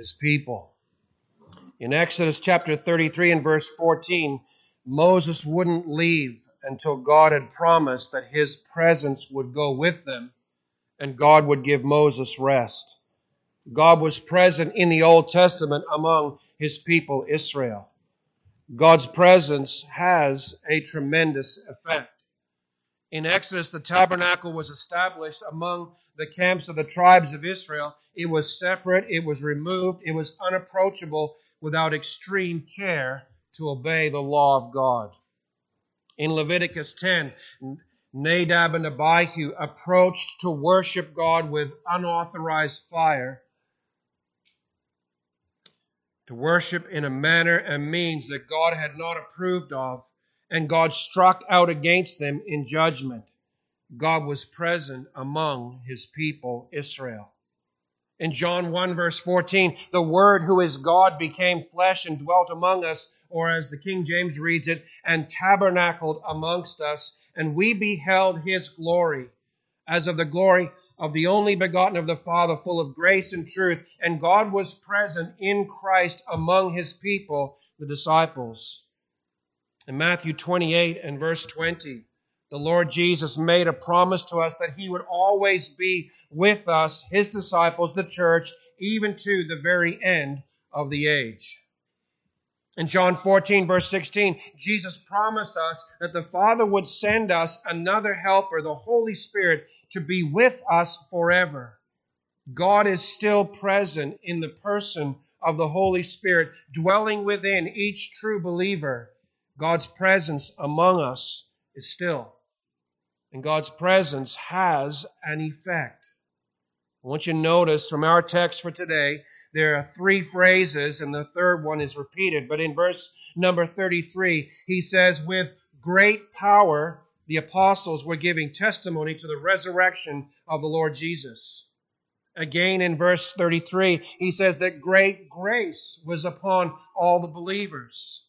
his people. In Exodus chapter 33 and verse 14, Moses wouldn't leave until God had promised that his presence would go with them and God would give Moses rest. God was present in the Old Testament among his people Israel. God's presence has a tremendous effect. In Exodus, the tabernacle was established among the camps of the tribes of Israel. It was separate, it was removed, it was unapproachable without extreme care to obey the law of God. In Leviticus 10, Nadab and Abihu approached to worship God with unauthorized fire, to worship in a manner and means that God had not approved of, and God struck out against them in judgment. God was present among his people, Israel. In John 1 verse 14, the Word who is God became flesh and dwelt among us, or as the King James reads it, and tabernacled amongst us, and we beheld his glory, as of the glory of the only begotten of the Father, full of grace and truth. And God was present in Christ among his people, the disciples. In Matthew 28 and verse 20, the Lord Jesus made a promise to us that He would always be with us, His disciples, the church, even to the very end of the age. In John 14, verse 16, Jesus promised us that the Father would send us another helper, the Holy Spirit, to be with us forever. God is still present in the person of the Holy Spirit, dwelling within each true believer. God's presence among us is still. And God's presence has an effect. I want you to notice from our text for today, there are three phrases, and the third one is repeated. But in verse number 33, he says, With great power, the apostles were giving testimony to the resurrection of the Lord Jesus. Again in verse 33, he says that great grace was upon all the believers.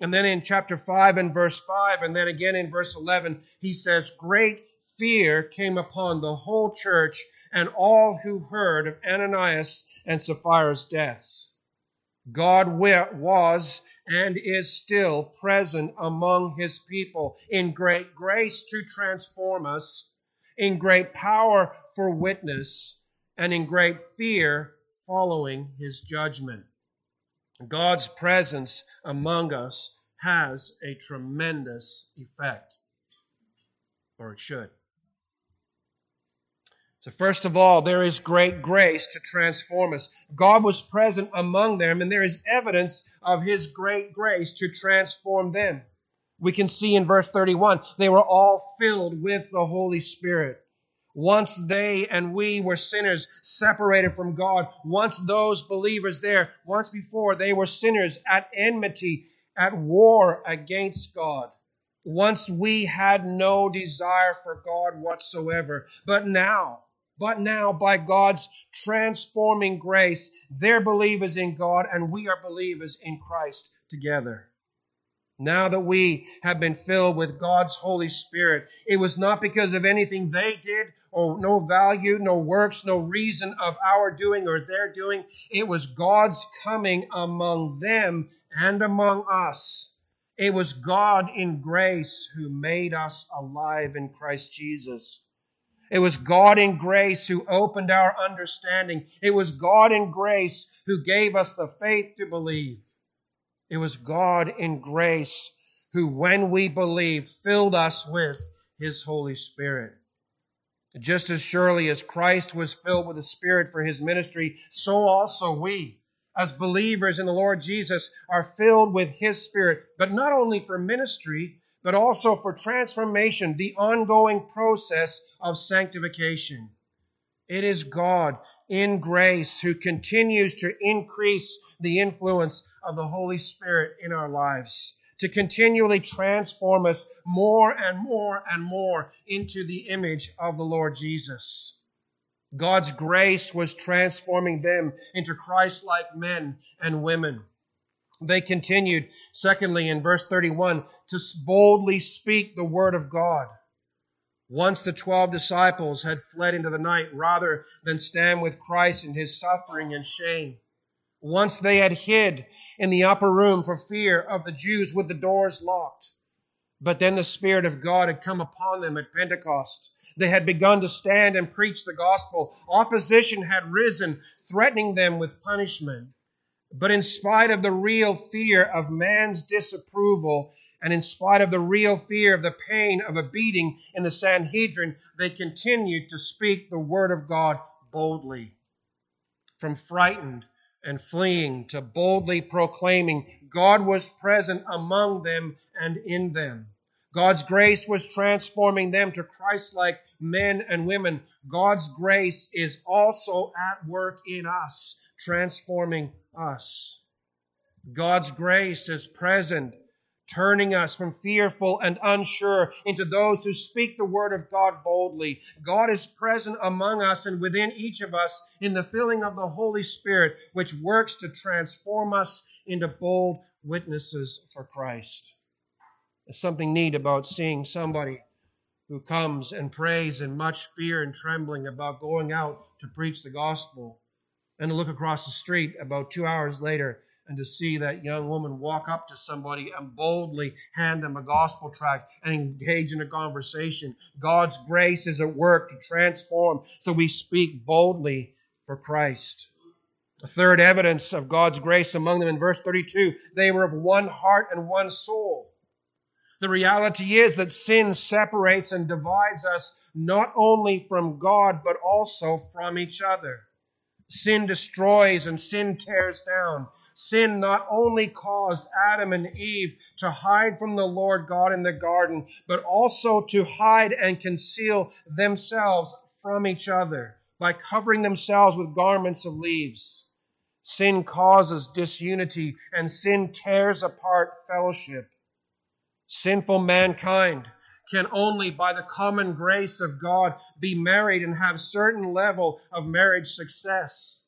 And then in chapter 5 and verse 5, and then again in verse 11, he says, Great fear came upon the whole church and all who heard of Ananias and Sapphira's deaths. God was and is still present among his people in great grace to transform us, in great power for witness, and in great fear following his judgment. God's presence among us has a tremendous effect, or it should. So, first of all, there is great grace to transform us. God was present among them, and there is evidence of His great grace to transform them. We can see in verse 31 they were all filled with the Holy Spirit. Once they and we were sinners separated from God, once those believers there, once before they were sinners at enmity, at war against God. Once we had no desire for God whatsoever, but now, but now, by God's transforming grace, they're believers in God and we are believers in Christ together. Now that we have been filled with God's Holy Spirit, it was not because of anything they did or no value, no works, no reason of our doing or their doing. It was God's coming among them and among us. It was God in grace who made us alive in Christ Jesus. It was God in grace who opened our understanding. It was God in grace who gave us the faith to believe. It was God in grace who, when we believed, filled us with His Holy Spirit. Just as surely as Christ was filled with the Spirit for His ministry, so also we, as believers in the Lord Jesus, are filled with His Spirit, but not only for ministry, but also for transformation, the ongoing process of sanctification. It is God in grace who continues to increase the influence of the Holy Spirit in our lives, to continually transform us more and more and more into the image of the Lord Jesus. God's grace was transforming them into Christ like men and women. They continued, secondly, in verse 31, to boldly speak the word of God. Once the twelve disciples had fled into the night rather than stand with Christ in his suffering and shame. Once they had hid in the upper room for fear of the Jews with the doors locked. But then the Spirit of God had come upon them at Pentecost. They had begun to stand and preach the gospel. Opposition had risen, threatening them with punishment. But in spite of the real fear of man's disapproval, and in spite of the real fear of the pain of a beating in the Sanhedrin, they continued to speak the word of God boldly. From frightened and fleeing to boldly proclaiming, God was present among them and in them. God's grace was transforming them to Christ like men and women. God's grace is also at work in us, transforming us. God's grace is present turning us from fearful and unsure into those who speak the word of God boldly. God is present among us and within each of us in the filling of the Holy Spirit, which works to transform us into bold witnesses for Christ. There's something neat about seeing somebody who comes and prays in much fear and trembling about going out to preach the gospel and to look across the street about two hours later and to see that young woman walk up to somebody and boldly hand them a gospel tract and engage in a conversation. God's grace is at work to transform, so we speak boldly for Christ. The third evidence of God's grace among them in verse 32 they were of one heart and one soul. The reality is that sin separates and divides us not only from God, but also from each other. Sin destroys and sin tears down. Sin not only caused Adam and Eve to hide from the Lord God in the garden, but also to hide and conceal themselves from each other by covering themselves with garments of leaves. Sin causes disunity and sin tears apart fellowship. Sinful mankind can only by the common grace of God be married and have certain level of marriage success.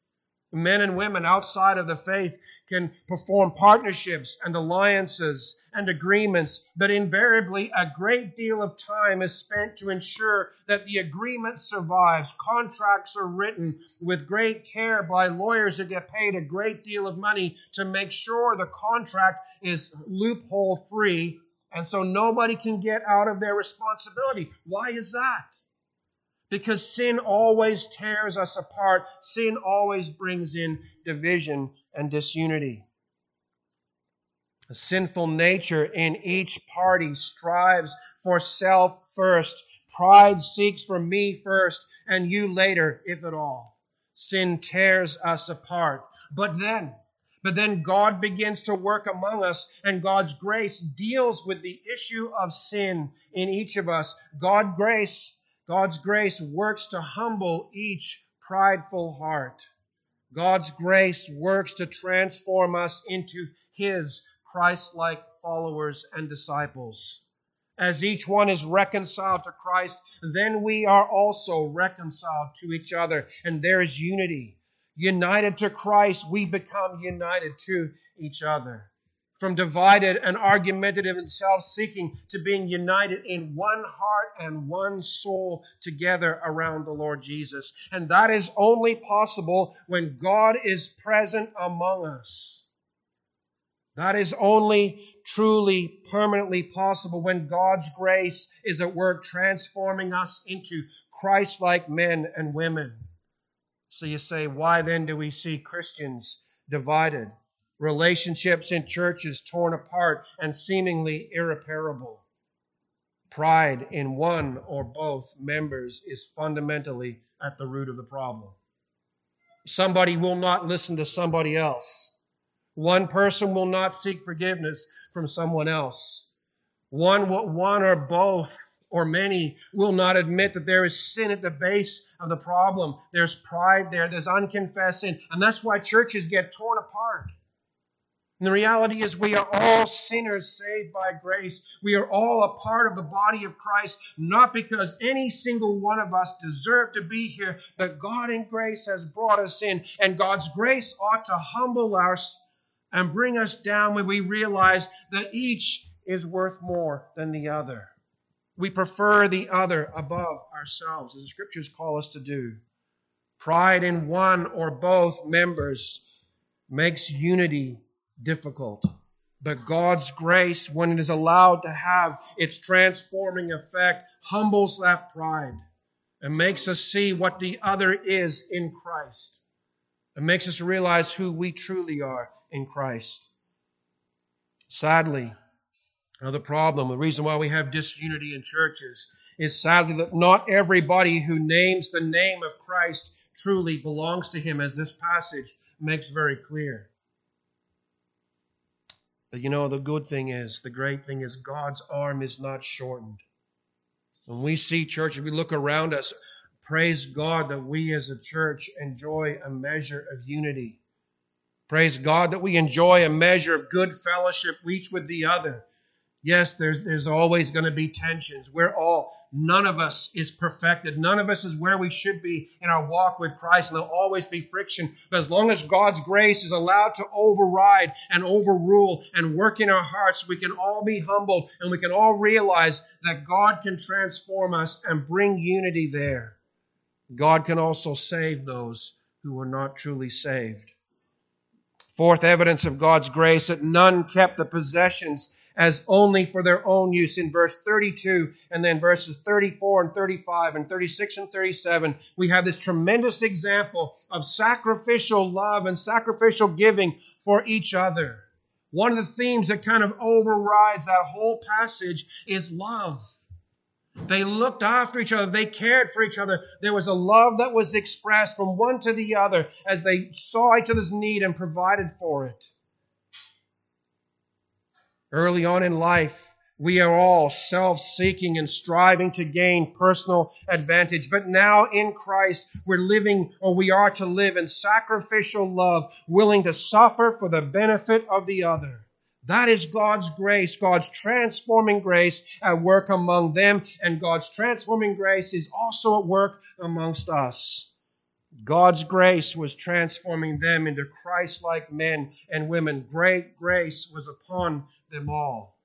Men and women outside of the faith can perform partnerships and alliances and agreements, but invariably a great deal of time is spent to ensure that the agreement survives. Contracts are written with great care by lawyers who get paid a great deal of money to make sure the contract is loophole free, and so nobody can get out of their responsibility. Why is that? Because sin always tears us apart. Sin always brings in division and disunity. A sinful nature in each party strives for self first. Pride seeks for me first and you later, if at all. Sin tears us apart. But then, but then God begins to work among us, and God's grace deals with the issue of sin in each of us. God grace, God's grace works to humble each prideful heart. God's grace works to transform us into His Christ like followers and disciples. As each one is reconciled to Christ, then we are also reconciled to each other, and there is unity. United to Christ, we become united to each other from divided and argumentative and self seeking to being united in one heart and one soul together around the Lord Jesus. And that is only possible when God is present among us. That is only truly permanently possible when God's grace is at work transforming us into Christ like men and women. So you say, why then do we see Christians divided? Relationships in churches torn apart and seemingly irreparable. Pride in one or both members is fundamentally at the root of the problem. Somebody will not listen to somebody else. One person will not seek forgiveness from someone else. One, one or both or many will not admit that there is sin at the base of the problem. There's pride there, there's unconfessed sin, and that's why churches get torn apart. And the reality is, we are all sinners saved by grace. We are all a part of the body of Christ, not because any single one of us deserve to be here, but God in grace has brought us in. And God's grace ought to humble us and bring us down when we realize that each is worth more than the other. We prefer the other above ourselves, as the scriptures call us to do. Pride in one or both members makes unity difficult. But God's grace, when it is allowed to have its transforming effect, humbles that pride and makes us see what the other is in Christ and makes us realize who we truly are in Christ. Sadly, another problem, the reason why we have disunity in churches is sadly that not everybody who names the name of Christ truly belongs to him, as this passage makes very clear. But you know, the good thing is, the great thing is, God's arm is not shortened. When we see church, we look around us, praise God that we as a church enjoy a measure of unity. Praise God that we enjoy a measure of good fellowship each with the other. Yes, there's, there's always going to be tensions. We're all, none of us is perfected. None of us is where we should be in our walk with Christ, and there'll always be friction. But as long as God's grace is allowed to override and overrule and work in our hearts, we can all be humbled and we can all realize that God can transform us and bring unity there. God can also save those who are not truly saved. Fourth evidence of God's grace that none kept the possessions as only for their own use in verse 32 and then verses 34 and 35 and 36 and 37 we have this tremendous example of sacrificial love and sacrificial giving for each other one of the themes that kind of overrides that whole passage is love they looked after each other. They cared for each other. There was a love that was expressed from one to the other as they saw each other's need and provided for it. Early on in life, we are all self seeking and striving to gain personal advantage. But now in Christ, we're living, or we are to live in sacrificial love, willing to suffer for the benefit of the other. That is God's grace, God's transforming grace at work among them, and God's transforming grace is also at work amongst us. God's grace was transforming them into Christ like men and women. Great grace was upon them all.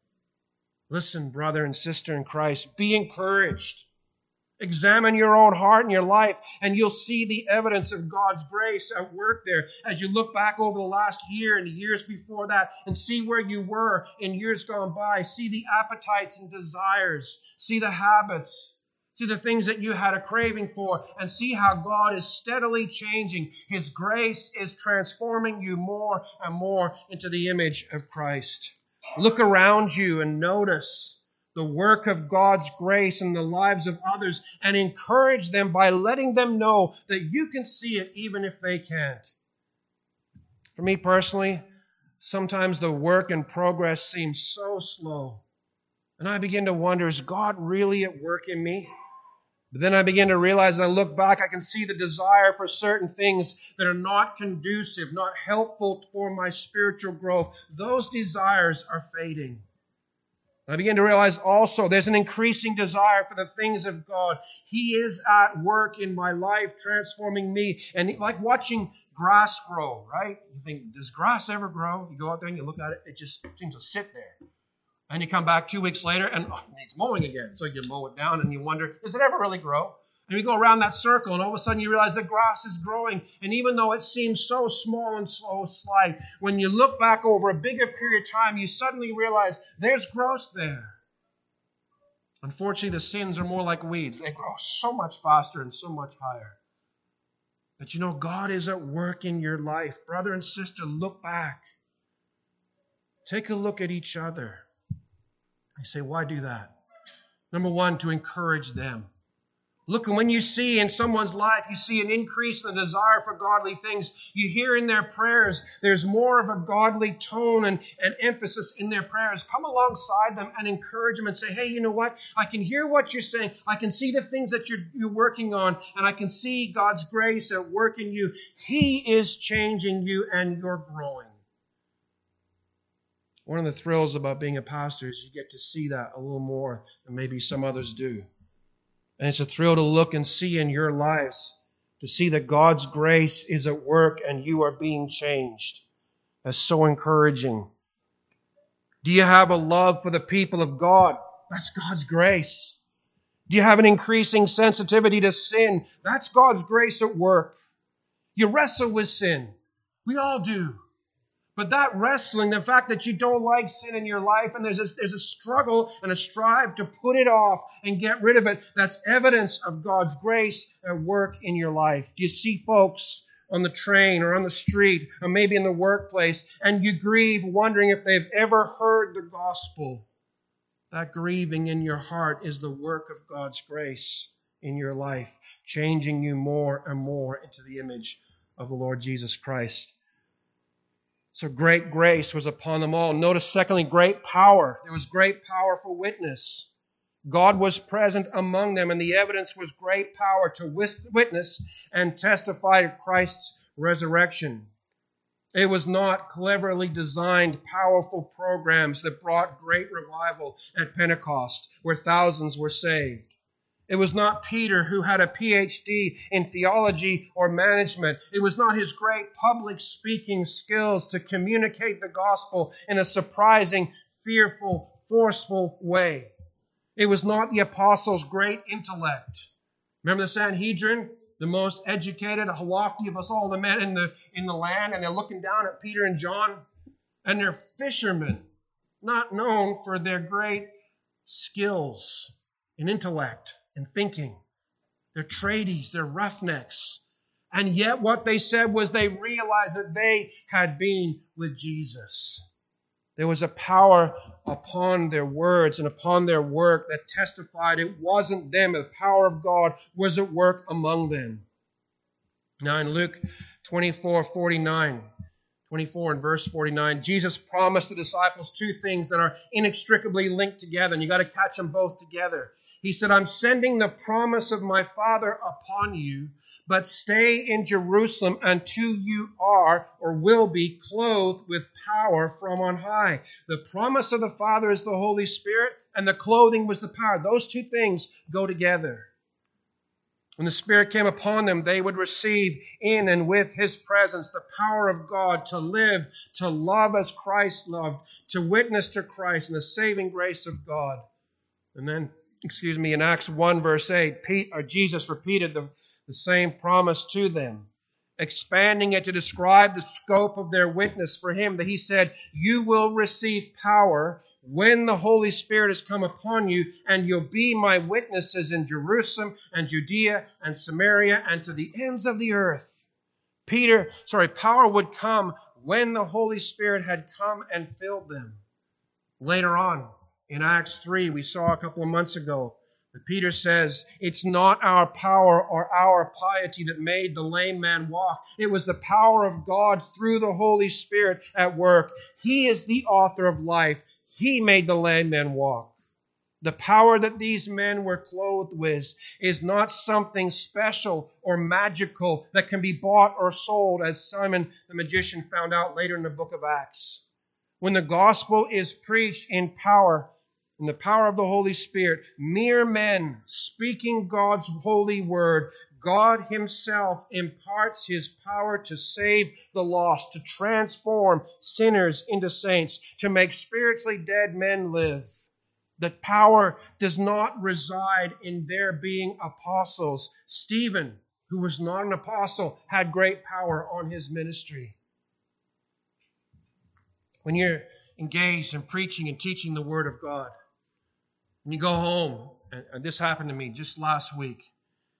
Listen, brother and sister in Christ, be encouraged. Examine your own heart and your life, and you'll see the evidence of God's grace at work there as you look back over the last year and the years before that and see where you were in years gone by. See the appetites and desires, see the habits, See the things that you had a craving for and see how God is steadily changing. His grace is transforming you more and more into the image of Christ. Look around you and notice the work of God's grace in the lives of others and encourage them by letting them know that you can see it even if they can't. For me personally, sometimes the work and progress seems so slow. And I begin to wonder is God really at work in me? But then I begin to realize, and I look back, I can see the desire for certain things that are not conducive, not helpful for my spiritual growth. Those desires are fading. I begin to realize also there's an increasing desire for the things of God. He is at work in my life, transforming me. And like watching grass grow, right? You think, does grass ever grow? You go out there and you look at it, it just seems to sit there. And you come back two weeks later and oh, mowing again. So you mow it down and you wonder, does it ever really grow? And you go around that circle, and all of a sudden you realize the grass is growing. And even though it seems so small and so slight, when you look back over a bigger period of time, you suddenly realize there's growth there. Unfortunately, the sins are more like weeds. They grow so much faster and so much higher. But you know, God is at work in your life. Brother and sister, look back. Take a look at each other. You say, why do that? Number one, to encourage them. Look, and when you see in someone's life, you see an increase in the desire for godly things. You hear in their prayers, there's more of a godly tone and, and emphasis in their prayers. Come alongside them and encourage them and say, hey, you know what? I can hear what you're saying. I can see the things that you're, you're working on, and I can see God's grace at work in you. He is changing you, and you're growing. One of the thrills about being a pastor is you get to see that a little more than maybe some others do. And it's a thrill to look and see in your lives, to see that God's grace is at work and you are being changed. That's so encouraging. Do you have a love for the people of God? That's God's grace. Do you have an increasing sensitivity to sin? That's God's grace at work. You wrestle with sin. We all do. But that wrestling, the fact that you don't like sin in your life and there's a, there's a struggle and a strive to put it off and get rid of it, that's evidence of God's grace at work in your life. Do you see folks on the train or on the street or maybe in the workplace and you grieve wondering if they've ever heard the gospel? That grieving in your heart is the work of God's grace in your life, changing you more and more into the image of the Lord Jesus Christ. So great grace was upon them all. Notice, secondly, great power. There was great power for witness. God was present among them, and the evidence was great power to witness and testify to Christ's resurrection. It was not cleverly designed, powerful programs that brought great revival at Pentecost, where thousands were saved. It was not Peter who had a PhD in theology or management. It was not his great public speaking skills to communicate the gospel in a surprising, fearful, forceful way. It was not the apostles' great intellect. Remember the Sanhedrin? The most educated, lofty of us all, the men in the, in the land, and they're looking down at Peter and John, and they're fishermen, not known for their great skills and intellect and thinking. They're tradies, they're roughnecks. And yet, what they said was they realized that they had been with Jesus. There was a power upon their words and upon their work that testified it wasn't them, the power of God was at work among them. Now, in Luke 24 49, 24 and verse 49, Jesus promised the disciples two things that are inextricably linked together, and you got to catch them both together. He said, I'm sending the promise of my Father upon you, but stay in Jerusalem until you are or will be clothed with power from on high. The promise of the Father is the Holy Spirit, and the clothing was the power. Those two things go together. When the Spirit came upon them, they would receive in and with His presence the power of God to live, to love as Christ loved, to witness to Christ and the saving grace of God. And then excuse me, in Acts 1, verse 8, Pete, or Jesus repeated the, the same promise to them, expanding it to describe the scope of their witness for him, that he said, You will receive power when the Holy Spirit has come upon you, and you'll be my witnesses in Jerusalem and Judea and Samaria and to the ends of the earth. Peter, sorry, power would come when the Holy Spirit had come and filled them. Later on, in Acts 3, we saw a couple of months ago that Peter says, It's not our power or our piety that made the lame man walk. It was the power of God through the Holy Spirit at work. He is the author of life. He made the lame man walk. The power that these men were clothed with is not something special or magical that can be bought or sold, as Simon the magician found out later in the book of Acts. When the gospel is preached in power, in the power of the Holy Spirit, mere men speaking God's holy word, God Himself imparts His power to save the lost, to transform sinners into saints, to make spiritually dead men live. That power does not reside in their being apostles. Stephen, who was not an apostle, had great power on his ministry. When you're engaged in preaching and teaching the Word of God, and you go home, and, this happened to me just last week,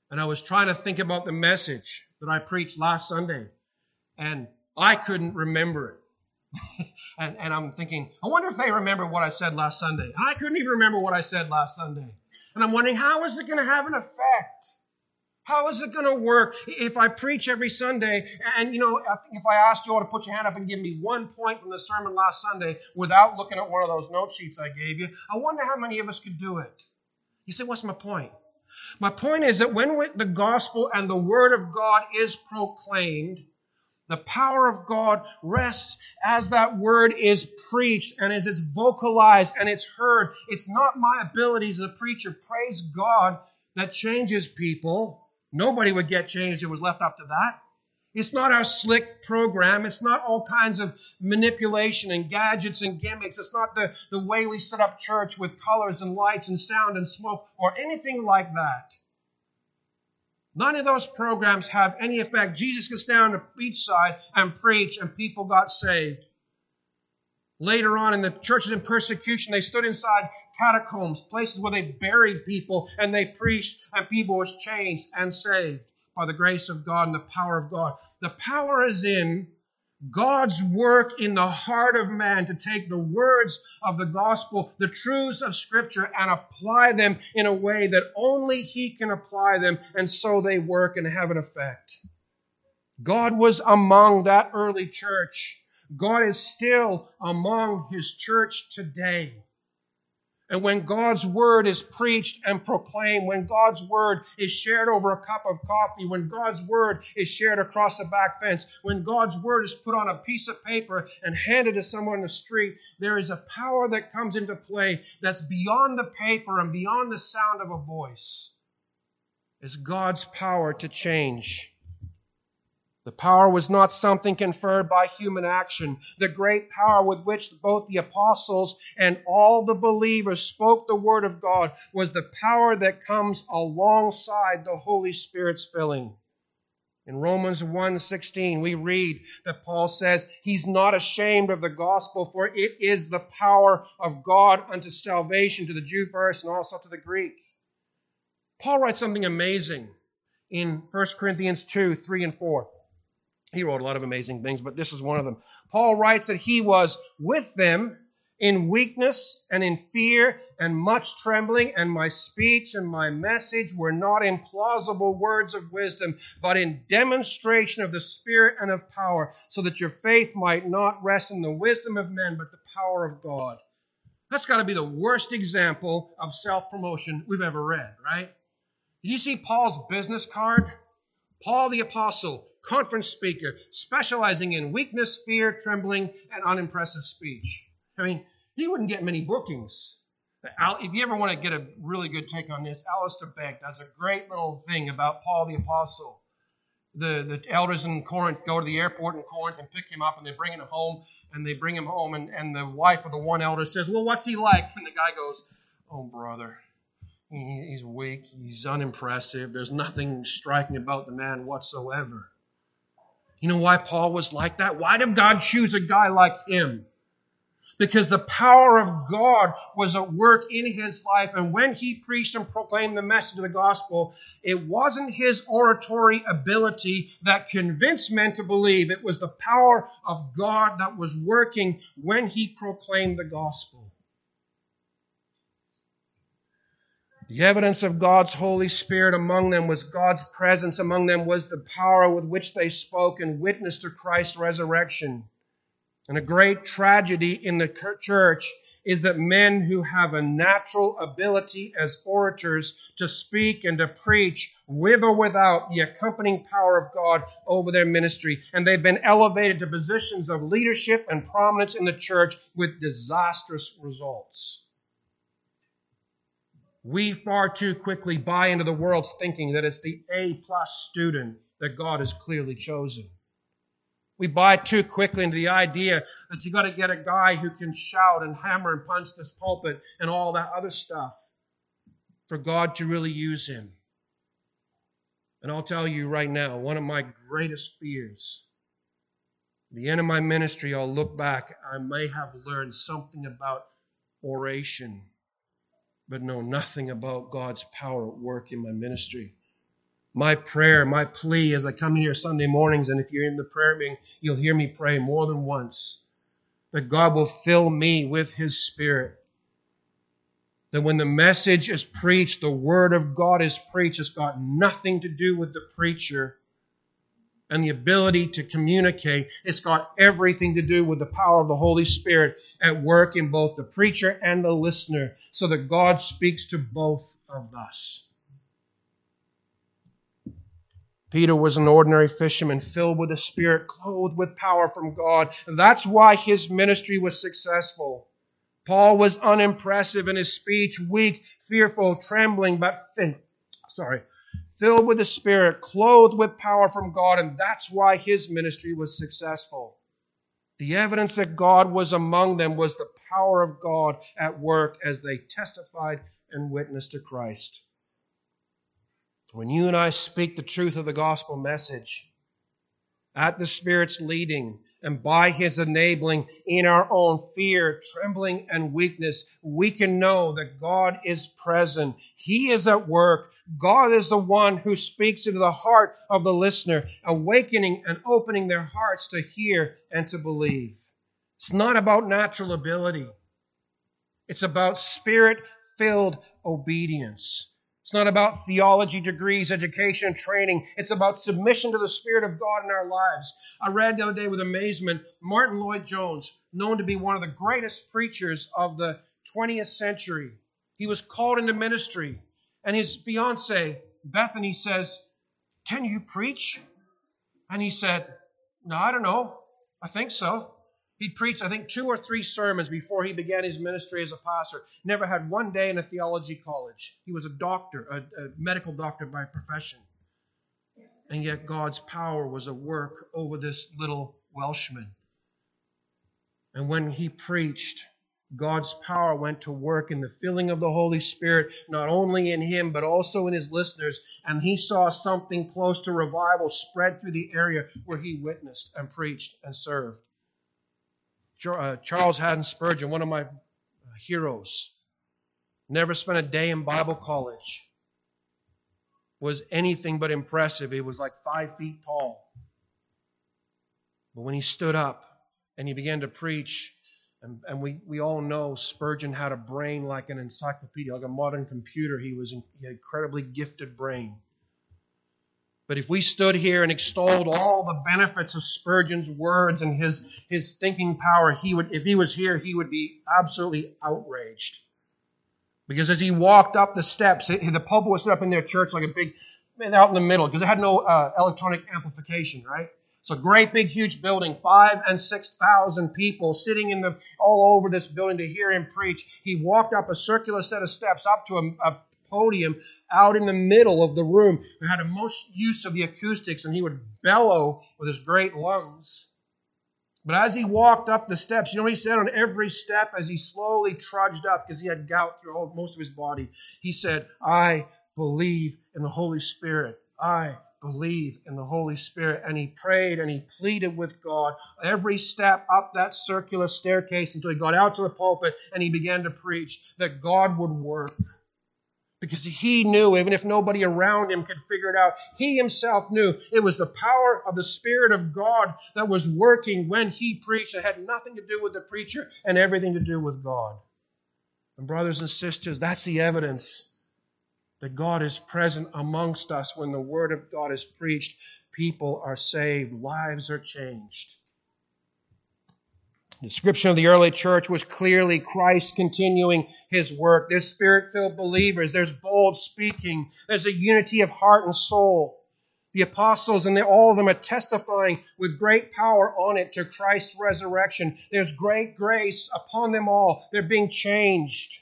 and I was trying to think about the message that I preached last Sunday, and I couldn't remember it. and, and I'm thinking, I wonder if they remember what I said last Sunday. I couldn't even remember what I said last Sunday. And I'm wondering, how is it going to have an effect? How is it going to work if I preach every Sunday? And, you know, I think if I asked you all to put your hand up and give me one point from the sermon last Sunday without looking at one of those note sheets I gave you, I wonder how many of us could do it. You say, what's my point? My point is that when the gospel and the word of God is proclaimed, the power of God rests as that word is preached and as it's vocalized and it's heard. It's not my abilities as a preacher, praise God, that changes people. Nobody would get changed it was left up to that. It's not our slick program. It's not all kinds of manipulation and gadgets and gimmicks. It's not the, the way we set up church with colors and lights and sound and smoke or anything like that. None of those programs have any effect. Jesus could stand on the beachside and preach, and people got saved. Later on in the churches in persecution, they stood inside catacombs, places where they buried people, and they preached, and people was changed and saved by the grace of God and the power of God. The power is in God's work in the heart of man to take the words of the gospel, the truths of Scripture, and apply them in a way that only He can apply them, and so they work and have an effect. God was among that early church. God is still among His church today. And when God's word is preached and proclaimed, when God's word is shared over a cup of coffee, when God's word is shared across a back fence, when God's word is put on a piece of paper and handed to someone in the street, there is a power that comes into play that's beyond the paper and beyond the sound of a voice. It's God's power to change. The power was not something conferred by human action. The great power with which both the apostles and all the believers spoke the word of God was the power that comes alongside the Holy Spirit's filling. In Romans 1:16 we read that Paul says he's not ashamed of the gospel for it is the power of God unto salvation to the Jew first and also to the Greek. Paul writes something amazing in 1 Corinthians 2, 3 and 4. He wrote a lot of amazing things, but this is one of them. Paul writes that he was with them in weakness and in fear and much trembling, and my speech and my message were not in plausible words of wisdom, but in demonstration of the Spirit and of power, so that your faith might not rest in the wisdom of men, but the power of God. That's got to be the worst example of self promotion we've ever read, right? Did you see Paul's business card? Paul the Apostle, conference speaker, specializing in weakness, fear, trembling, and unimpressive speech. I mean, he wouldn't get many bookings. If you ever want to get a really good take on this, Alistair Begg does a great little thing about Paul the Apostle. The, the elders in Corinth go to the airport in Corinth and pick him up and they bring him home and they bring him home and, and the wife of the one elder says, Well, what's he like? And the guy goes, Oh, brother, he's weak, he's unimpressive, there's nothing striking about the man whatsoever. You know why Paul was like that? Why did God choose a guy like him? Because the power of God was at work in his life. And when he preached and proclaimed the message of the gospel, it wasn't his oratory ability that convinced men to believe. It was the power of God that was working when he proclaimed the gospel. The evidence of God's Holy Spirit among them was God's presence among them, was the power with which they spoke and witnessed to Christ's resurrection. And a great tragedy in the church is that men who have a natural ability as orators to speak and to preach with or without the accompanying power of God over their ministry, and they've been elevated to positions of leadership and prominence in the church with disastrous results. We far too quickly buy into the world's thinking that it's the A plus student that God has clearly chosen. We buy too quickly into the idea that you got to get a guy who can shout and hammer and punch this pulpit and all that other stuff for God to really use him. And I'll tell you right now, one of my greatest fears, the end of my ministry, I'll look back, I may have learned something about oration but know nothing about God's power at work in my ministry. My prayer, my plea as I come here Sunday mornings, and if you're in the prayer meeting, you'll hear me pray more than once that God will fill me with His Spirit. that when the message is preached, the word of God is preached, it's got nothing to do with the preacher and the ability to communicate. It's got everything to do with the power of the Holy Spirit at work in both the preacher and the listener, so that God speaks to both of us. Peter was an ordinary fisherman filled with the Spirit, clothed with power from God. That's why his ministry was successful. Paul was unimpressive in his speech, weak, fearful, trembling, but sorry, filled with the Spirit, clothed with power from God, and that's why his ministry was successful. The evidence that God was among them was the power of God at work as they testified and witnessed to Christ. When you and I speak the truth of the gospel message, at the Spirit's leading, and by his enabling in our own fear, trembling, and weakness, we can know that God is present. He is at work. God is the one who speaks into the heart of the listener, awakening and opening their hearts to hear and to believe. It's not about natural ability, it's about spirit filled obedience. It's not about theology degrees, education, training. It's about submission to the Spirit of God in our lives. I read the other day with amazement Martyn Lloyd-Jones, known to be one of the greatest preachers of the 20th century. He was called into ministry, and his fiancee, Bethany, says, Can you preach? And he said, No, I don't know. I think so. He preached, I think, two or three sermons before he began his ministry as a pastor. Never had one day in a theology college. He was a doctor, a, a medical doctor by profession. And yet God's power was at work over this little Welshman. And when he preached, God's power went to work in the filling of the Holy Spirit, not only in him, but also in his listeners. And he saw something close to revival spread through the area where he witnessed and preached and served. Uh, Charles Haddon Spurgeon, one of my heroes, never spent a day in Bible college, was anything but impressive. He was like five feet tall. But when he stood up and he began to preach, and, and we, we all know Spurgeon had a brain like an encyclopedia, like a modern computer. He was an incredibly gifted brain. But if we stood here and extolled all the benefits of Spurgeon's words and his, his thinking power, he would, if he was here, he would be absolutely outraged. Because as he walked up the steps, the pulpit was set up in their church like a big, out in the middle, because it had no uh, electronic amplification, right? It's a great big huge building, five and six thousand people sitting in the all over this building to hear him preach. He walked up a circular set of steps up to a, a podium out in the middle of the room who had a most use of the acoustics, and he would bellow with his great lungs. But as he walked up the steps, you know he said on every step as he slowly trudged up because he had gout through all, most of his body? He said, I believe in the Holy Spirit. I believe in the Holy Spirit. And he prayed and he pleaded with God every step up that circular staircase until he got out to the pulpit and he began to preach that God would work because he knew, even if nobody around him could figure it out, he himself knew it was the power of the Spirit of God that was working when he preached. It had nothing to do with the preacher and everything to do with God. And, brothers and sisters, that's the evidence that God is present amongst us when the Word of God is preached. People are saved, lives are changed. The description of the early church was clearly Christ continuing his work. There's spirit filled believers, there's bold speaking, there's a unity of heart and soul. The apostles and all of them are testifying with great power on it to Christ's resurrection. There's great grace upon them all. They're being changed.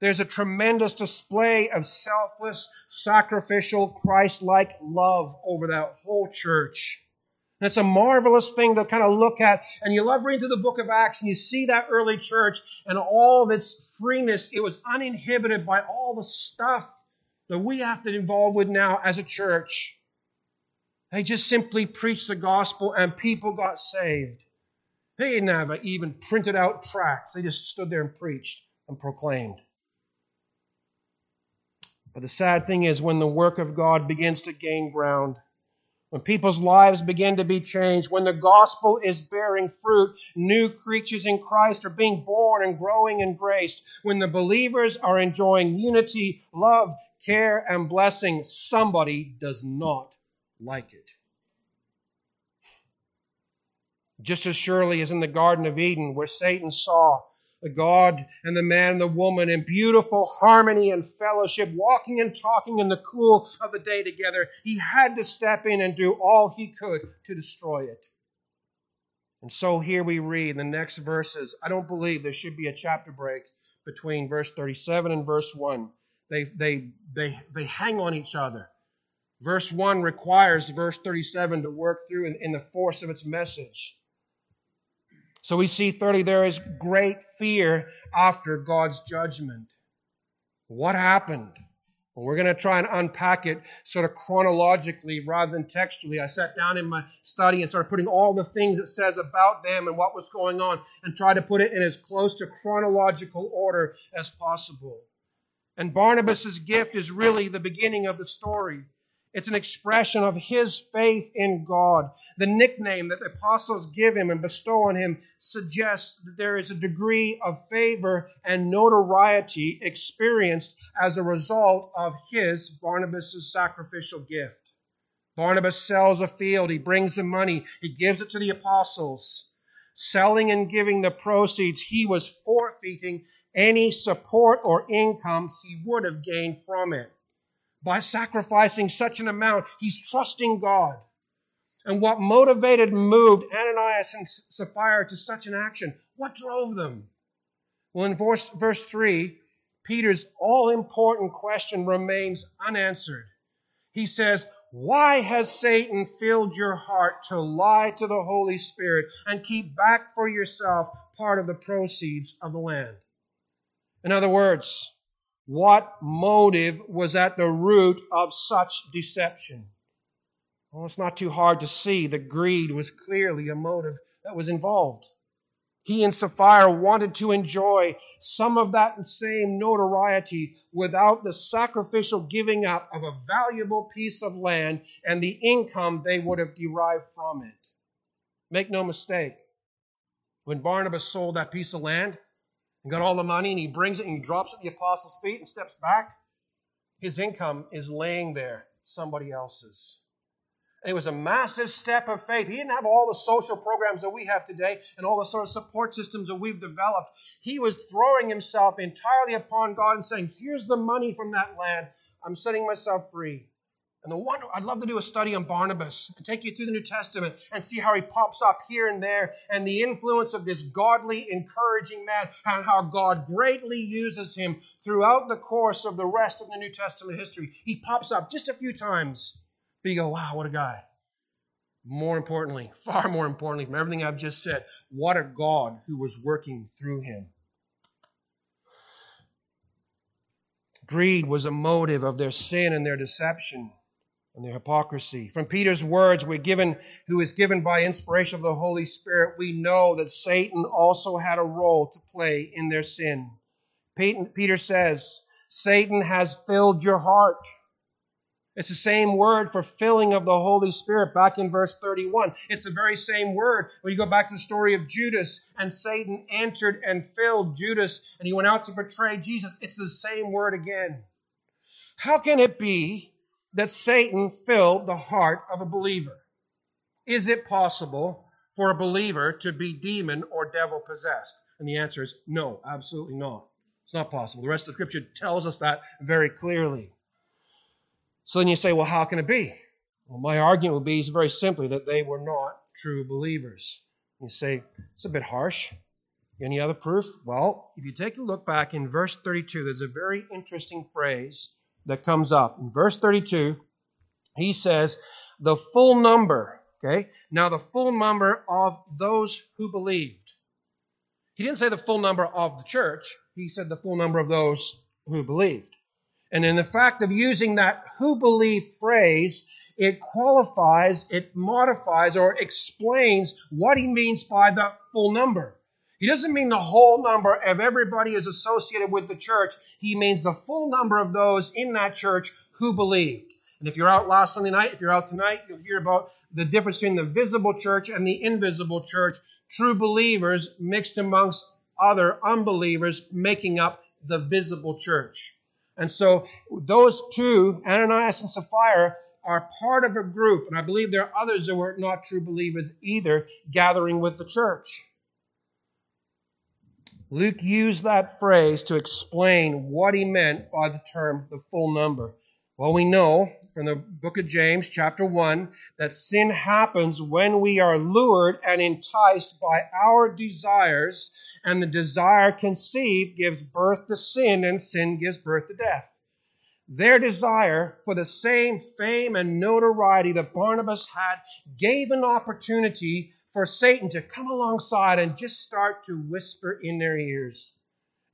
There's a tremendous display of selfless, sacrificial, Christ like love over that whole church. And it's a marvelous thing to kind of look at. And you love reading through the book of Acts and you see that early church and all of its freeness. It was uninhibited by all the stuff that we have to involve with now as a church. They just simply preached the gospel and people got saved. They didn't have even printed out tracts. They just stood there and preached and proclaimed. But the sad thing is, when the work of God begins to gain ground, when people's lives begin to be changed, when the gospel is bearing fruit, new creatures in Christ are being born and growing in grace, when the believers are enjoying unity, love, care, and blessing, somebody does not like it. Just as surely as in the Garden of Eden, where Satan saw the God and the man and the woman in beautiful harmony and fellowship, walking and talking in the cool of the day together. He had to step in and do all he could to destroy it. And so here we read the next verses. I don't believe there should be a chapter break between verse 37 and verse 1. They, they, they, they hang on each other. Verse 1 requires verse 37 to work through in, in the force of its message. So we see, thirdly, there is great fear after God's judgment. What happened? Well, we're going to try and unpack it sort of chronologically rather than textually. I sat down in my study and started putting all the things it says about them and what was going on and try to put it in as close to chronological order as possible. And Barnabas' gift is really the beginning of the story. It's an expression of his faith in God. The nickname that the apostles give him and bestow on him suggests that there is a degree of favor and notoriety experienced as a result of his, Barnabas' sacrificial gift. Barnabas sells a field, he brings the money, he gives it to the apostles. Selling and giving the proceeds, he was forfeiting any support or income he would have gained from it by sacrificing such an amount. He's trusting God. And what motivated moved Ananias and Sapphira to such an action? What drove them? Well, in verse, verse 3, Peter's all important question remains unanswered. He says, Why has Satan filled your heart to lie to the Holy Spirit and keep back for yourself part of the proceeds of the land? In other words, what motive was at the root of such deception? Well, it's not too hard to see that greed was clearly a motive that was involved. He and Sapphira wanted to enjoy some of that same notoriety without the sacrificial giving up of a valuable piece of land and the income they would have derived from it. Make no mistake, when Barnabas sold that piece of land, and got all the money and he brings it and he drops it at the apostles' feet and steps back, his income is laying there, somebody else's. And it was a massive step of faith. He didn't have all the social programs that we have today and all the sort of support systems that we've developed. He was throwing himself entirely upon God and saying, Here's the money from that land. I'm setting myself free. And the one I'd love to do a study on Barnabas and take you through the New Testament and see how he pops up here and there and the influence of this godly, encouraging man and how God greatly uses him throughout the course of the rest of the New Testament history. He pops up just a few times, but you go, wow, what a guy. More importantly, far more importantly, from everything I've just said, what a God who was working through him. Greed was a motive of their sin and their deception and their hypocrisy. From Peter's words, we're given, who is given by inspiration of the Holy Spirit, we know that Satan also had a role to play in their sin. Peter says, Satan has filled your heart. It's the same word for filling of the Holy Spirit back in verse 31. It's the very same word when you go back to the story of Judas and Satan entered and filled Judas and he went out to betray Jesus. It's the same word again. How can it be that Satan filled the heart of a believer? Is it possible for a believer to be demon or devil possessed? And the answer is no, absolutely not. It's not possible. The rest of the scripture tells us that very clearly. So then you say, well, how can it be? Well, my argument would be very simply that they were not true believers. You say, it's a bit harsh. Any other proof? Well, if you take a look back in verse 32, there's a very interesting phrase that comes up. In verse 32, he says, the full number, okay? Now, the full number of those who believed. He didn't say the full number of the church, he said the full number of those who believed. And in the fact of using that who believed phrase, it qualifies, it modifies, or explains what he means by the full number. He doesn't mean the whole number of everybody is associated with the church. He means the full number of those in that church who believed. And if you're out last Sunday night, if you're out tonight, you'll hear about the difference between the visible church and the invisible church. True believers mixed amongst other unbelievers making up the visible church. And so those two, Ananias and Sapphira, are part of a group, and I believe there are others who are not true believers either, gathering with the church. Luke used that phrase to explain what he meant by the term the full number. Well, we know from the book of James, chapter 1, that sin happens when we are lured and enticed by our desires, and the desire conceived gives birth to sin, and sin gives birth to death. Their desire for the same fame and notoriety that Barnabas had gave an opportunity for Satan to come alongside and just start to whisper in their ears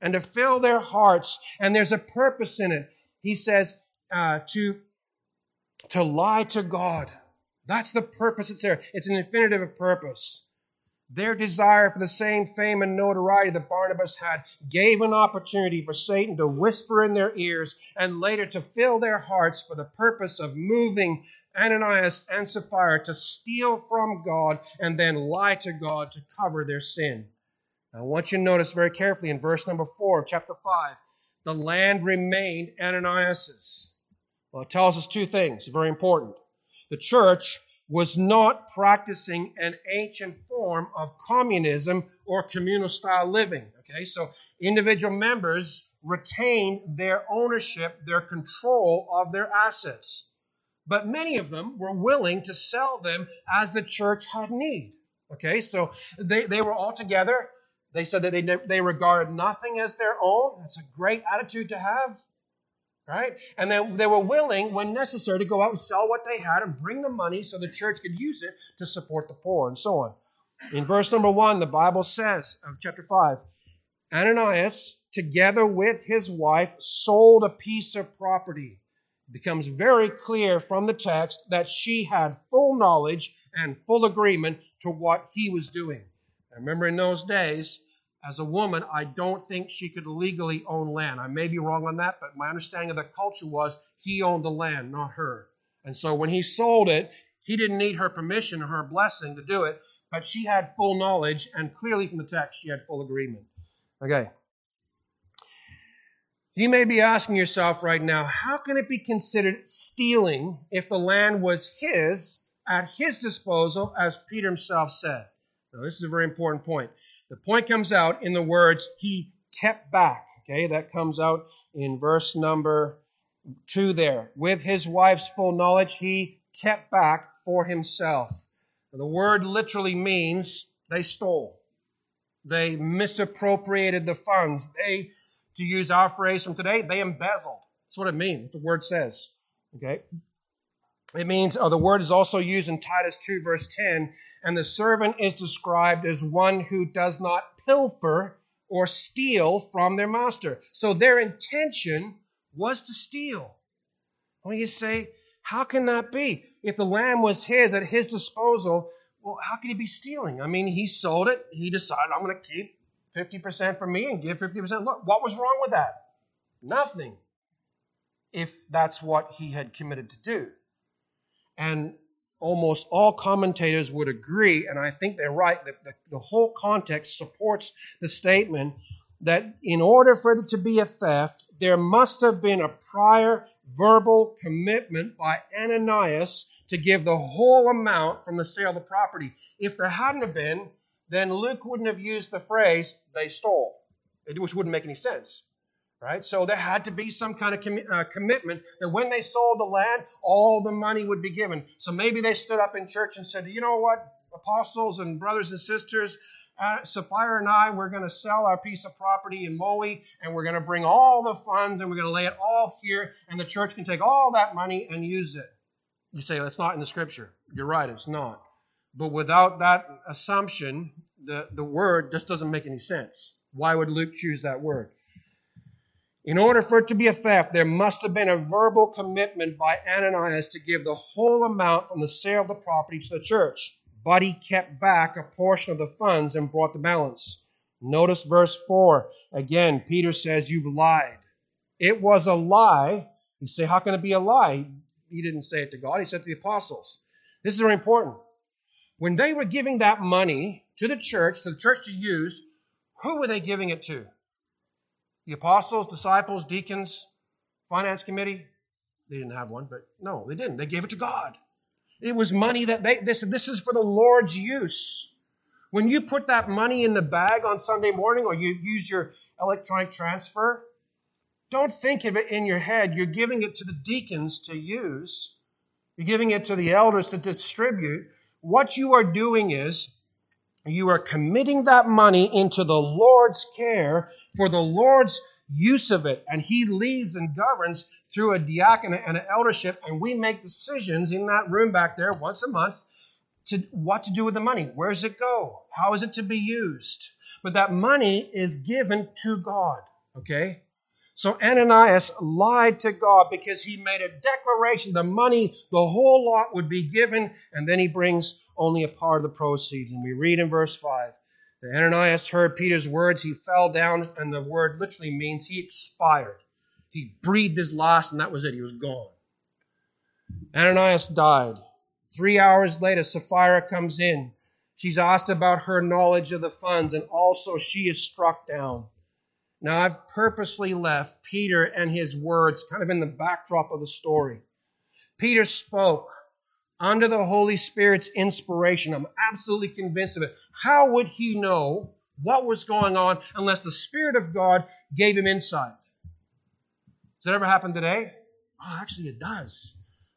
and to fill their hearts. And there's a purpose in it. He says, uh, to, to lie to God. That's the purpose it's there. It's an infinitive of purpose. Their desire for the same fame and notoriety that Barnabas had gave an opportunity for Satan to whisper in their ears and later to fill their hearts for the purpose of moving Ananias and Sapphira to steal from God and then lie to God to cover their sin. Now, I want you to notice very carefully in verse number 4 of chapter 5 the land remained Ananias's. Well, it tells us two things, very important. The church was not practicing an ancient form of communism or communal style living. Okay, so individual members retained their ownership, their control of their assets. But many of them were willing to sell them as the church had need. Okay, so they, they were all together. They said that they, they regarded nothing as their own. That's a great attitude to have right? And then they were willing, when necessary, to go out and sell what they had and bring the money so the church could use it to support the poor and so on. In verse number one, the Bible says, of chapter 5, Ananias, together with his wife, sold a piece of property. It becomes very clear from the text that she had full knowledge and full agreement to what he was doing. I remember in those days, as a woman, I don't think she could legally own land. I may be wrong on that, but my understanding of the culture was he owned the land, not her. And so when he sold it, he didn't need her permission or her blessing to do it, but she had full knowledge, and clearly from the text, she had full agreement. Okay. You may be asking yourself right now, how can it be considered stealing if the land was his, at his disposal, as Peter himself said? Now, this is a very important point. The point comes out in the words, he kept back. Okay, that comes out in verse number two there. With his wife's full knowledge, he kept back for himself. The word literally means they stole. They misappropriated the funds. They, to use our phrase from today, they embezzled. That's what it means, what the word says. Okay? It means, oh, the word is also used in Titus 2, verse 10, and the servant is described as one who does not pilfer or steal from their master. So their intention was to steal. Well, you say, how can that be? If the lamb was his at his disposal, well, how could he be stealing? I mean, he sold it. He decided, I'm going to keep 50% for me and give 50%. Look, what was wrong with that? Nothing. If that's what he had committed to do. And almost all commentators would agree, and I think they're right, that the, the whole context supports the statement that in order for it to be a theft, there must have been a prior verbal commitment by Ananias to give the whole amount from the sale of the property. If there hadn't have been, then Luke wouldn't have used the phrase, they stole. which wouldn't make any sense. Right? So there had to be some kind of com- uh, commitment that when they sold the land, all the money would be given. So maybe they stood up in church and said, you know what, apostles and brothers and sisters, uh, Sapphira and I, we're going to sell our piece of property in Moe, and we're going to bring all the funds, and we're going to lay it all here, and the church can take all that money and use it. You say, that's not in the scripture. You're right, it's not. But without that assumption, the, the word just doesn't make any sense. Why would Luke choose that word? In order for it to be a theft, there must have been a verbal commitment by Ananias to give the whole amount from the sale of the property to the church. But he kept back a portion of the funds and brought the balance. Notice verse 4. Again, Peter says, You've lied. It was a lie. You say, How can it be a lie? he didn't say it to God, he said to the apostles. This is very important. When they were giving that money to the church, to the church to use, who were they giving it to? The apostles, disciples, deacons, finance committee? They didn't have one, but no, they didn't. They gave it to God. It was money that they, they said, this is for the Lord's use. When you put that money in the bag on Sunday morning or you use your electronic transfer, don't think of it in your head. You're giving it to the deacons to use. You're giving it to the elders to distribute. What you are doing is you are committing that money into the Lord's care for the Lord's use of it. And He leads and governs through a diaconate and an eldership. And we make decisions in that room back there once a month to what to do with the money. Where does it go? How is it to be used? But that money is given to God. Okay? So Ananias lied to God because he made a declaration the money, the whole lot would be given, and then he brings only a part of the proceeds. And we read in verse 5 that Ananias heard Peter's words, he fell down, and the word literally means he expired. He breathed his last, and that was it. He was gone. Ananias died. Three hours later, Sapphira comes in. She's asked about her knowledge of the funds, and also she is struck down. Now, I've purposely left Peter and his words kind of in the backdrop of the story. Peter spoke under the Holy Spirit's inspiration. I'm absolutely convinced of it. How would he know what was going on unless the Spirit of God gave him insight? Does that ever happen today? Oh, actually, it does.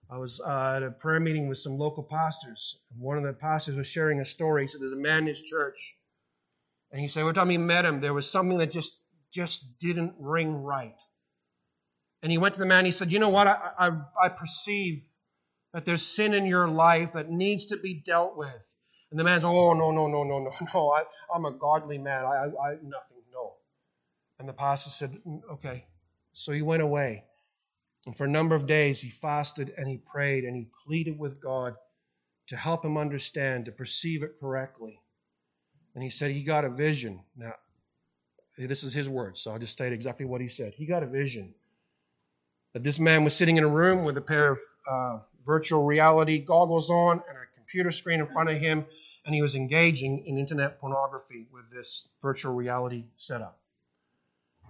I was uh, at a prayer meeting with some local pastors. One of the pastors was sharing a story. He said, There's a man in his church. And he said, Every time he met him, there was something that just just didn't ring right. And he went to the man. He said, You know what? I, I, I perceive that there's sin in your life that needs to be dealt with. And the man's, Oh, no, no, no, no, no, no. I, I'm a godly man. I, I, I nothing, no. And the pastor said, mm, Okay. So he went away. And for a number of days, he fasted and he prayed and he pleaded with God to help him understand, to perceive it correctly. And he said he got a vision. Now, this is his words, so I'll just state exactly what he said. He got a vision that this man was sitting in a room with a pair of uh, virtual reality goggles on and a computer screen in front of him, and he was engaging in internet pornography with this virtual reality setup.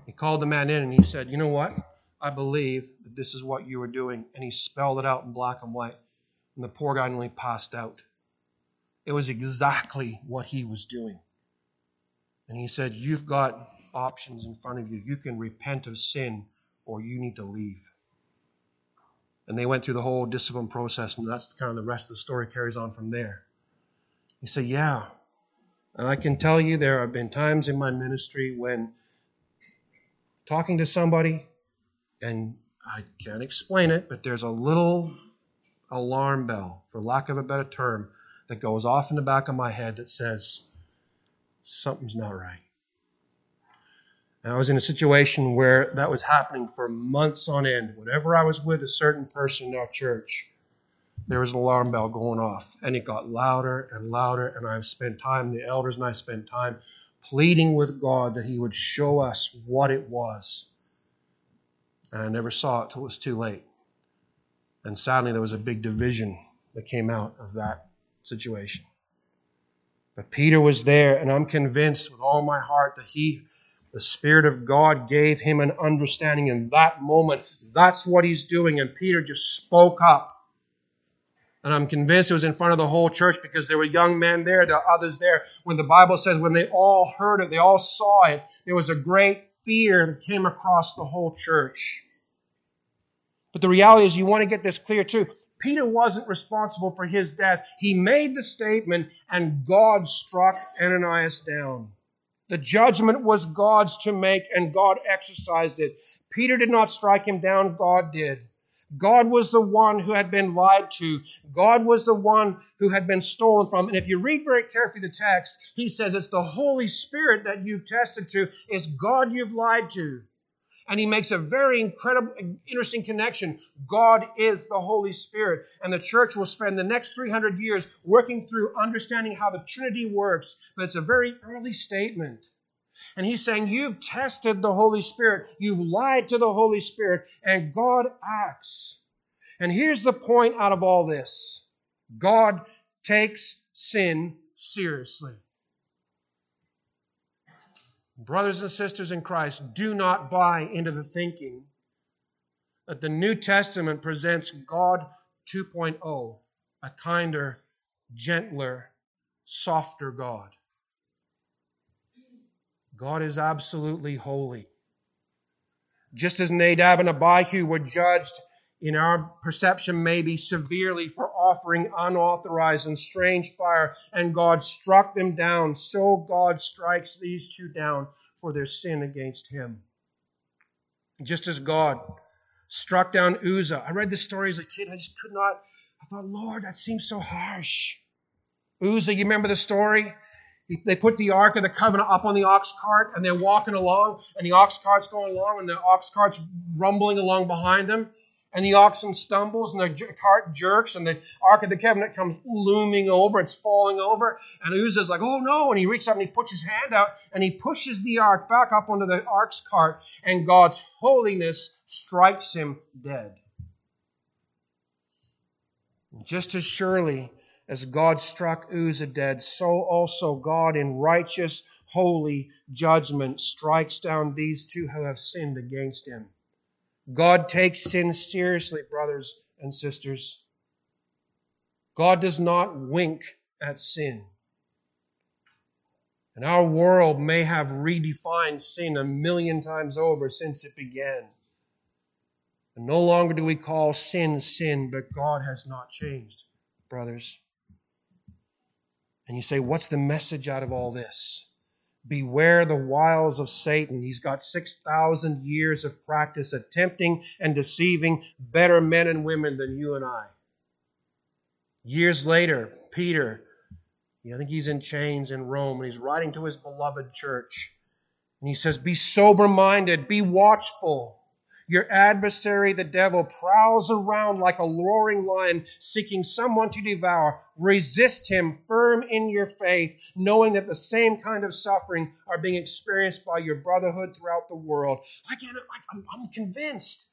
He called the man in and he said, You know what? I believe that this is what you are doing. And he spelled it out in black and white. And the poor guy nearly passed out. It was exactly what he was doing. And he said, You've got options in front of you. You can repent of sin or you need to leave. And they went through the whole discipline process, and that's kind of the rest of the story carries on from there. He said, Yeah. And I can tell you there have been times in my ministry when talking to somebody, and I can't explain it, but there's a little alarm bell, for lack of a better term, that goes off in the back of my head that says, something's not right. And I was in a situation where that was happening for months on end. Whenever I was with a certain person in our church, there was an alarm bell going off, and it got louder and louder. And I've spent time, the elders and I spent time pleading with God that He would show us what it was. And I never saw it till it was too late. And sadly, there was a big division that came out of that situation. But Peter was there, and I'm convinced with all my heart that he, the Spirit of God, gave him an understanding in that moment. That's what he's doing. And Peter just spoke up. And I'm convinced it was in front of the whole church because there were young men there, there are others there. When the Bible says when they all heard it, they all saw it, there was a great fear that came across the whole church. But the reality is, you want to get this clear too. Peter wasn't responsible for his death. He made the statement, and God struck Ananias down. The judgment was God's to make, and God exercised it. Peter did not strike him down, God did. God was the one who had been lied to. God was the one who had been stolen from. And if you read very carefully the text, he says it's the Holy Spirit that you've tested to, it's God you've lied to. And he makes a very incredible, interesting connection. God is the Holy Spirit. And the church will spend the next 300 years working through understanding how the Trinity works. But it's a very early statement. And he's saying, You've tested the Holy Spirit. You've lied to the Holy Spirit. And God acts. And here's the point out of all this God takes sin seriously. Brothers and sisters in Christ, do not buy into the thinking that the New Testament presents God 2.0, a kinder, gentler, softer God. God is absolutely holy. Just as Nadab and Abihu were judged in our perception maybe severely for offering unauthorized and strange fire, and God struck them down, so God strikes these two down for their sin against him. Just as God struck down Uzzah. I read this story as a kid. I just could not. I thought, Lord, that seems so harsh. Uzzah, you remember the story? They put the Ark of the Covenant up on the ox cart and they're walking along, and the ox cart's going along, and the ox cart's rumbling along behind them and the oxen stumbles and the cart jerks and the ark of the covenant comes looming over. It's falling over. And uzzah's like oh no. And he reaches up and he puts his hand out and he pushes the ark back up onto the ark's cart and god's holiness strikes him dead. Just as surely as God struck Uzzah dead, so also God in righteous, holy judgment strikes down these two who have sinned against him. God takes sin seriously, brothers and sisters. God does not wink at sin. And our world may have redefined sin a million times over since it began. And no longer do we call sin sin, but God has not changed, brothers. And you say, what's the message out of all this? Beware the wiles of Satan. He's got 6,000 years of practice attempting and deceiving better men and women than you and I. Years later, Peter, I think he's in chains in Rome, and he's writing to his beloved church. And he says, Be sober minded, be watchful. Your adversary, the devil, prowls around like a roaring lion seeking someone to devour. Resist him firm in your faith, knowing that the same kind of suffering are being experienced by your brotherhood throughout the world. I'm, I'm convinced.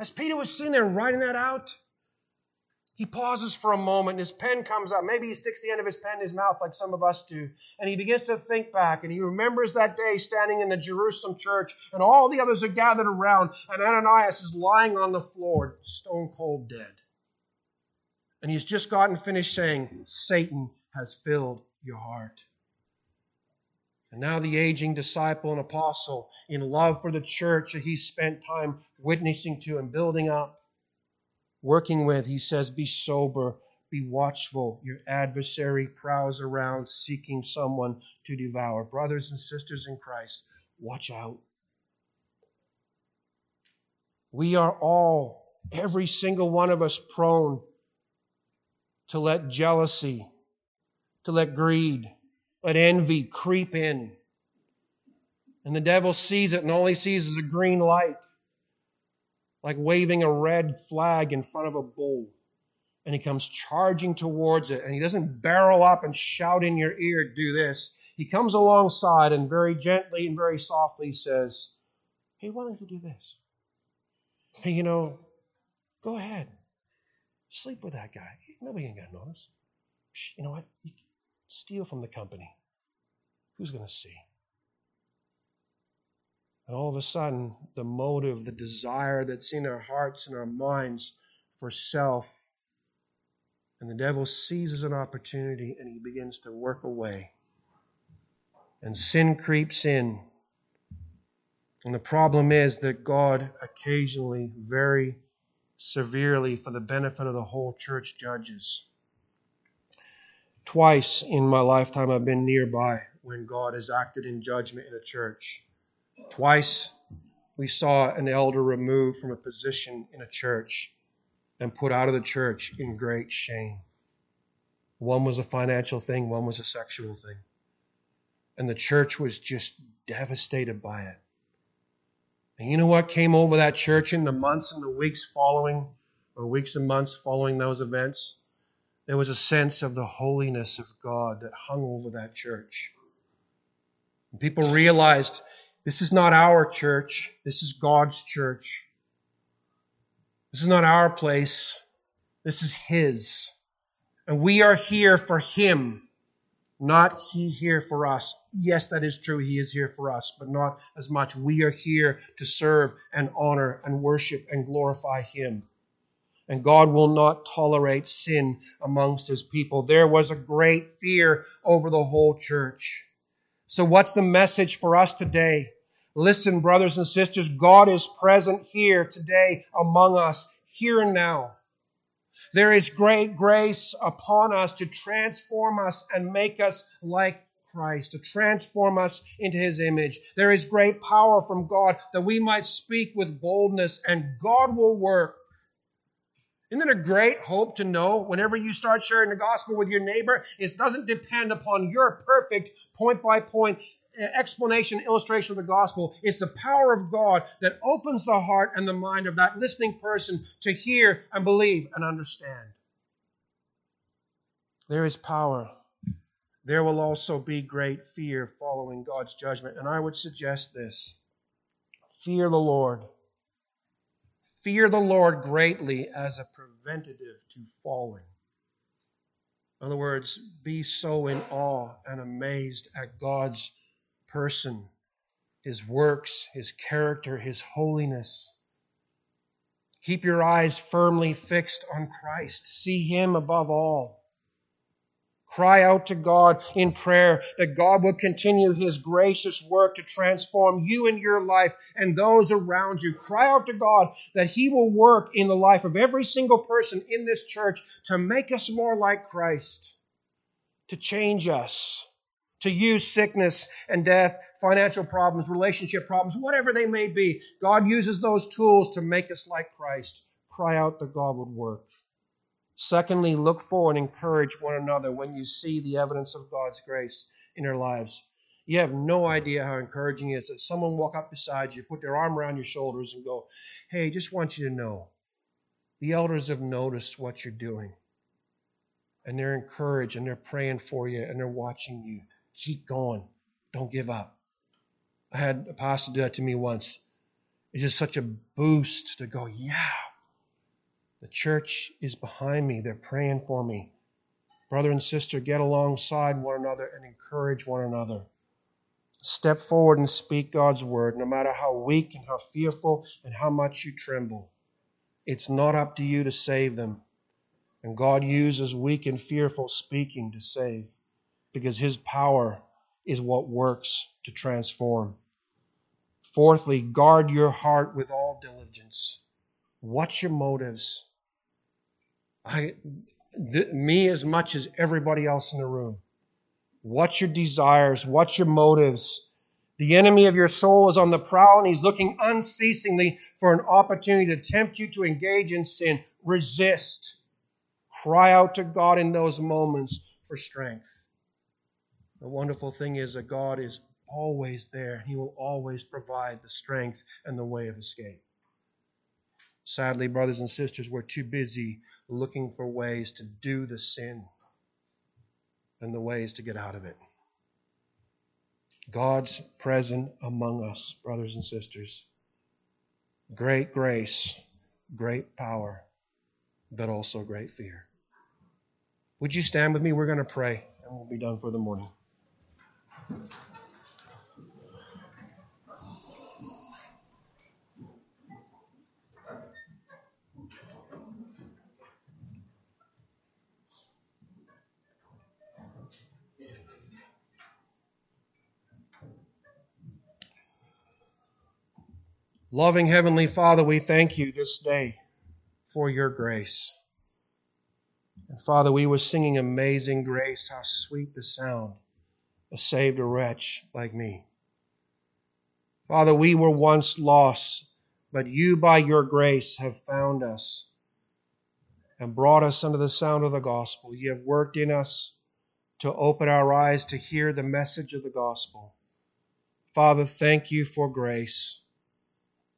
As Peter was sitting there writing that out, he pauses for a moment and his pen comes up. Maybe he sticks the end of his pen in his mouth like some of us do. And he begins to think back and he remembers that day standing in the Jerusalem church and all the others are gathered around and Ananias is lying on the floor, stone cold dead. And he's just gotten finished saying, Satan has filled your heart. And now the aging disciple and apostle, in love for the church that he spent time witnessing to and building up, working with, he says, be sober, be watchful. Your adversary prowls around seeking someone to devour. Brothers and sisters in Christ, watch out. We are all, every single one of us, prone to let jealousy, to let greed, let envy creep in. And the devil sees it and all he sees is a green light like waving a red flag in front of a bull. And he comes charging towards it, and he doesn't barrel up and shout in your ear, do this. He comes alongside and very gently and very softly says, Hey, why don't you do this? Hey, you know, go ahead. Sleep with that guy. Nobody ain't gonna notice. You know what? Steal from the company. Who's gonna see? And all of a sudden, the motive, the desire that's in our hearts and our minds for self, and the devil seizes an opportunity and he begins to work away. And sin creeps in. And the problem is that God occasionally, very severely, for the benefit of the whole church, judges. Twice in my lifetime, I've been nearby when God has acted in judgment in a church. Twice we saw an elder removed from a position in a church and put out of the church in great shame. One was a financial thing, one was a sexual thing. And the church was just devastated by it. And you know what came over that church in the months and the weeks following, or weeks and months following those events? There was a sense of the holiness of God that hung over that church. And people realized this is not our church. This is God's church. This is not our place. This is His. And we are here for Him, not He here for us. Yes, that is true. He is here for us, but not as much. We are here to serve and honor and worship and glorify Him. And God will not tolerate sin amongst His people. There was a great fear over the whole church. So, what's the message for us today? Listen, brothers and sisters, God is present here today among us, here and now. There is great grace upon us to transform us and make us like Christ, to transform us into his image. There is great power from God that we might speak with boldness, and God will work. Isn't it a great hope to know whenever you start sharing the gospel with your neighbor, it doesn't depend upon your perfect point by point explanation, illustration of the gospel. It's the power of God that opens the heart and the mind of that listening person to hear and believe and understand. There is power. There will also be great fear following God's judgment. And I would suggest this fear the Lord. Fear the Lord greatly as a preventative to falling. In other words, be so in awe and amazed at God's person, his works, his character, his holiness. Keep your eyes firmly fixed on Christ. See him above all. Cry out to God in prayer that God will continue his gracious work to transform you and your life and those around you. Cry out to God that he will work in the life of every single person in this church to make us more like Christ, to change us to use sickness and death, financial problems, relationship problems, whatever they may be. God uses those tools to make us like Christ. Cry out that God would work. Secondly, look for and encourage one another when you see the evidence of God's grace in your lives. You have no idea how encouraging it is that someone walk up beside you, put their arm around your shoulders, and go, Hey, just want you to know, the elders have noticed what you're doing. And they're encouraged and they're praying for you and they're watching you. Keep going. Don't give up. I had a pastor do that to me once. It's just such a boost to go, yeah, the church is behind me. They're praying for me. Brother and sister, get alongside one another and encourage one another. Step forward and speak God's word, no matter how weak and how fearful and how much you tremble. It's not up to you to save them. And God uses weak and fearful speaking to save because his power is what works to transform. Fourthly, guard your heart with all diligence. Watch your motives? I, th- me as much as everybody else in the room. What's your desires? What's your motives? The enemy of your soul is on the prowl and he's looking unceasingly for an opportunity to tempt you to engage in sin. Resist. Cry out to God in those moments for strength. The wonderful thing is that God is always there. He will always provide the strength and the way of escape. Sadly, brothers and sisters, we're too busy looking for ways to do the sin and the ways to get out of it. God's present among us, brothers and sisters. Great grace, great power, but also great fear. Would you stand with me? We're going to pray, and we'll be done for the morning. Loving Heavenly Father, we thank you this day for your grace. And Father, we were singing Amazing Grace, how sweet the sound a saved a wretch like me. Father, we were once lost, but you by your grace have found us and brought us under the sound of the gospel. You have worked in us to open our eyes to hear the message of the gospel. Father, thank you for grace.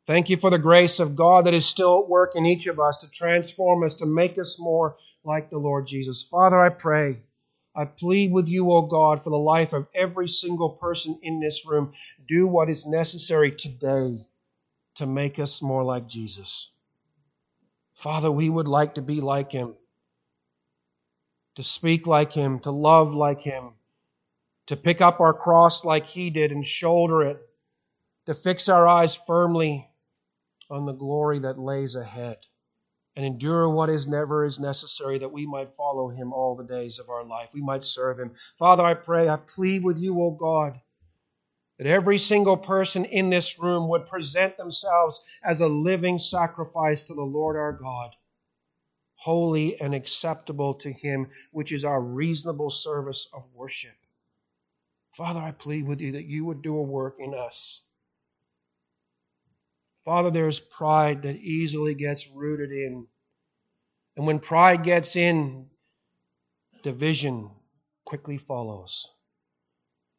Thank you for the grace of God that is still at work in each of us to transform us, to make us more like the Lord Jesus. Father, I pray I plead with you, O God, for the life of every single person in this room. Do what is necessary today to make us more like Jesus. Father, we would like to be like him, to speak like him, to love like him, to pick up our cross like he did and shoulder it, to fix our eyes firmly on the glory that lays ahead and endure what is never is necessary that we might follow him all the days of our life. We might serve him. Father, I pray, I plead with you, O God, that every single person in this room would present themselves as a living sacrifice to the Lord our God, holy and acceptable to him, which is our reasonable service of worship. Father, I plead with you that you would do a work in us Father, there's pride that easily gets rooted in. And when pride gets in, division quickly follows.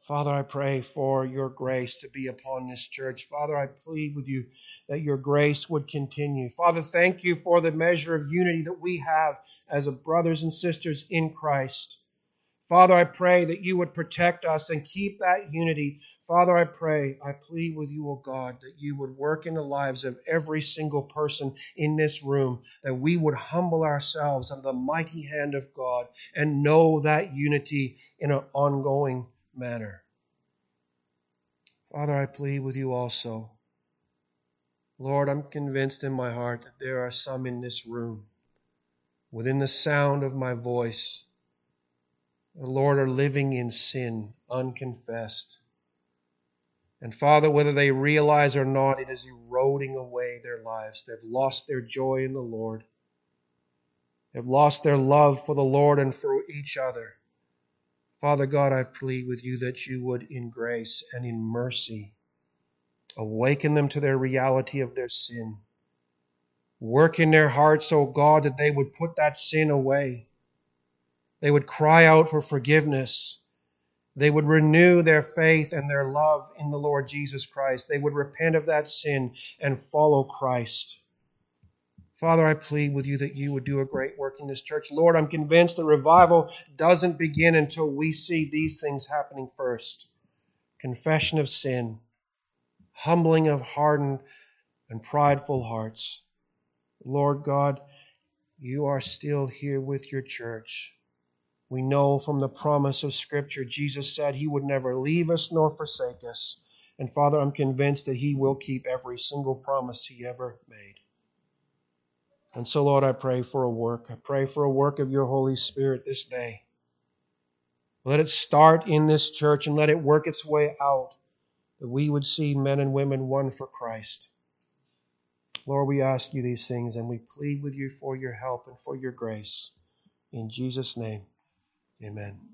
Father, I pray for your grace to be upon this church. Father, I plead with you that your grace would continue. Father, thank you for the measure of unity that we have as brothers and sisters in Christ. Father, I pray that you would protect us and keep that unity. Father, I pray, I plead with you, O God, that you would work in the lives of every single person in this room, that we would humble ourselves under the mighty hand of God and know that unity in an ongoing manner. Father, I plead with you also. Lord, I'm convinced in my heart that there are some in this room, within the sound of my voice, Lord, are living in sin unconfessed. And Father, whether they realize or not, it is eroding away their lives. They've lost their joy in the Lord. They've lost their love for the Lord and for each other. Father God, I plead with you that you would, in grace and in mercy, awaken them to their reality of their sin. Work in their hearts, O God, that they would put that sin away they would cry out for forgiveness. They would renew their faith and their love in the Lord Jesus Christ. They would repent of that sin and follow Christ. Father, I plead with you that you would do a great work in this church. Lord, I'm convinced that revival doesn't begin until we see these things happening first confession of sin, humbling of hardened and prideful hearts. Lord God, you are still here with your church. We know from the promise of Scripture, Jesus said he would never leave us nor forsake us. And Father, I'm convinced that he will keep every single promise he ever made. And so, Lord, I pray for a work. I pray for a work of your Holy Spirit this day. Let it start in this church and let it work its way out, that we would see men and women won for Christ. Lord, we ask you these things and we plead with you for your help and for your grace. In Jesus' name. Amen.